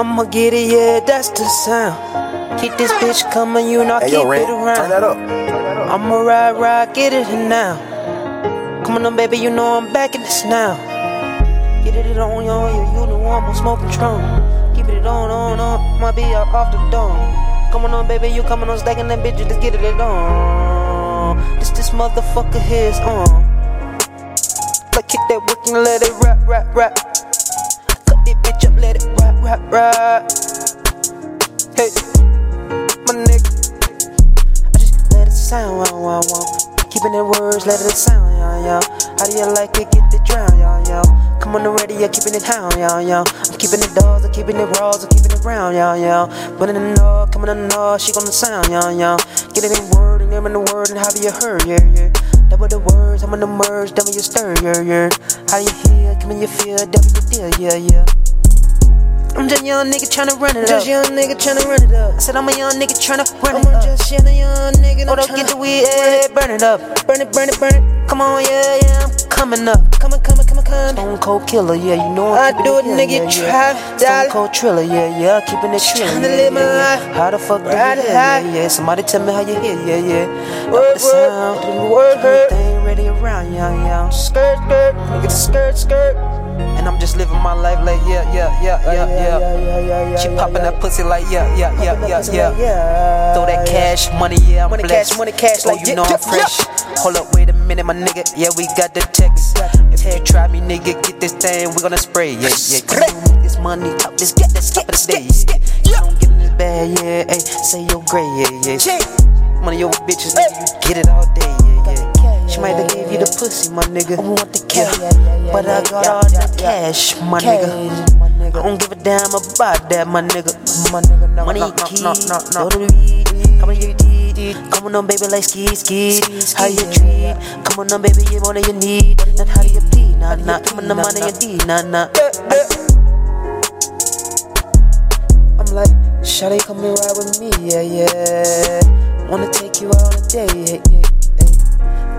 I'ma get it, yeah, that's the sound. Keep this bitch coming, you know, Hey, keep yo, Ren, it around. turn that up. Up. I'ma ride, ride, get it now. Come on, baby, you know I'm back in this now. Get it on, yo, yo, you know I'm smoking Patron. Keep it on, on, on, might be out off the dome. Come on, baby, you coming on stacking that bitch, just get it on. This, this motherfucker here is on. Like, kick that work and let it rap, rap, rap. Rap. Hey, my nigga. I just let it sound, wow, wow, wow. Keeping it words, let it sound, yo, yo. How do you like it? Get the drown, yo, yo. Come on the radio, keeping it down, yo, yo. I'm keeping it dogs, I'm keeping it raws, I'm keeping it round, yo, yo. Putting it in the know, coming in the know, she gonna sound, yo, yo. Get it in word, and in the word, and how do you heard, yeah, yeah. Double the words, I'm in the merge, double you stir, yeah, yeah. How you hear? Come in your feel, double your deal, yeah, yeah. I'm just young nigga tryna run it Just up. young nigga tryna run it up. I said I'm a young nigga tryna run I'm it a up. just young young nigga. Hold up, get the weed, yeah, burn it up. Burn it, burn it, burn it. Come on, yeah, yeah, I'm coming up. Come on, come on, come on, come on. Stone Cold Killer, yeah, you know I I'm keeping do it, nigga, yeah, try, yeah. Stone. Cold Triller, yeah, yeah, keeping it. Tryna yeah, live my yeah, yeah. life. How the fuck do you hear? Yeah, yeah. Somebody tell me how you hear, yeah, yeah. Word, the sound, word, word, everything ready around, yeah, yeah. Skirt, skirt, nigga, the skirt, skirt. And I'm just living my life like yeah, yeah, yeah, yeah, yeah. yeah, yeah, She popping that pussy like yeah, yeah, yeah, yeah, yeah. Throw that cash money, yeah, I'm Money, blessed. cash, money, cash, oh, like, you know I'm fresh. Hold up, wait a minute, my nigga. Yeah, we got the text. If you try me, nigga, get this thing, we gonna spray. Yeah, yeah. Come this money, top this, get this, top of the day. You don't get in this bag, yeah. Hey, say you're great, yeah, yeah. Money your bitches, nigga, you get it all day, yeah, yeah. She might have gave you the pussy, my nigga. I want the cash, but I got all the cash, my nigga. I don't give a damn about that, my nigga. My nigga, no, Money no, no, key, no, no, no. Come on, you deed. Come on, baby, like ski, ski. How you treat? Come on, baby, you want you need. Not how do you plead? Nah, nah. Come on, the money you need. Nah, nah. I'm like, Shawty, come and ride with me, yeah, yeah. Wanna take you out a day, yeah.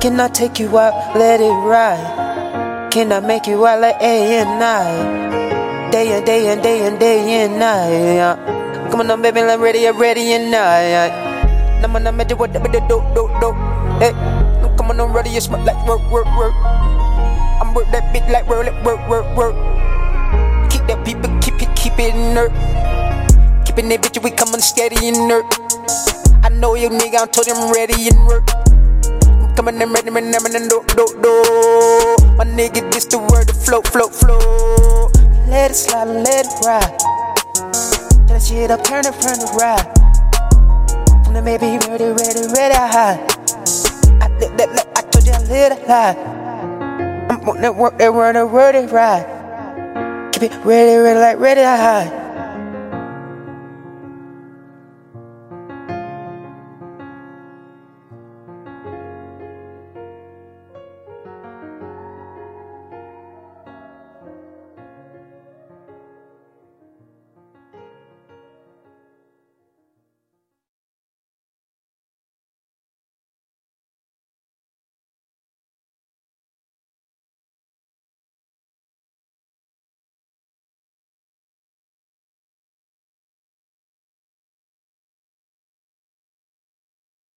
Can I take you out, let it ride? Can I make you out like A and night? Day and day and day and day and night. Come on, baby, I'm ready, I'm ready and night. Nama nama do what do do do do. Hey, come on, I'm ready, you smell like work, work, work. I'm work that bitch like work, work, work, work. Keep that people, keep it, keep it inert. Keeping that bitch, we coming steady and inert. I know you nigga, I told him ready and work. Coming in ready, man, I'm in do, do, do. My nigga, this the word, the flow, flow, flow. Let it slide, let it ride. Turn that shit up, turn it, turn it ride. From the maybe ready, ready, ready, high. I, that, that, that, I told you I lit it high. I'm on that work, that word, that word, it ride. Keep it ready, ready, like ready, high.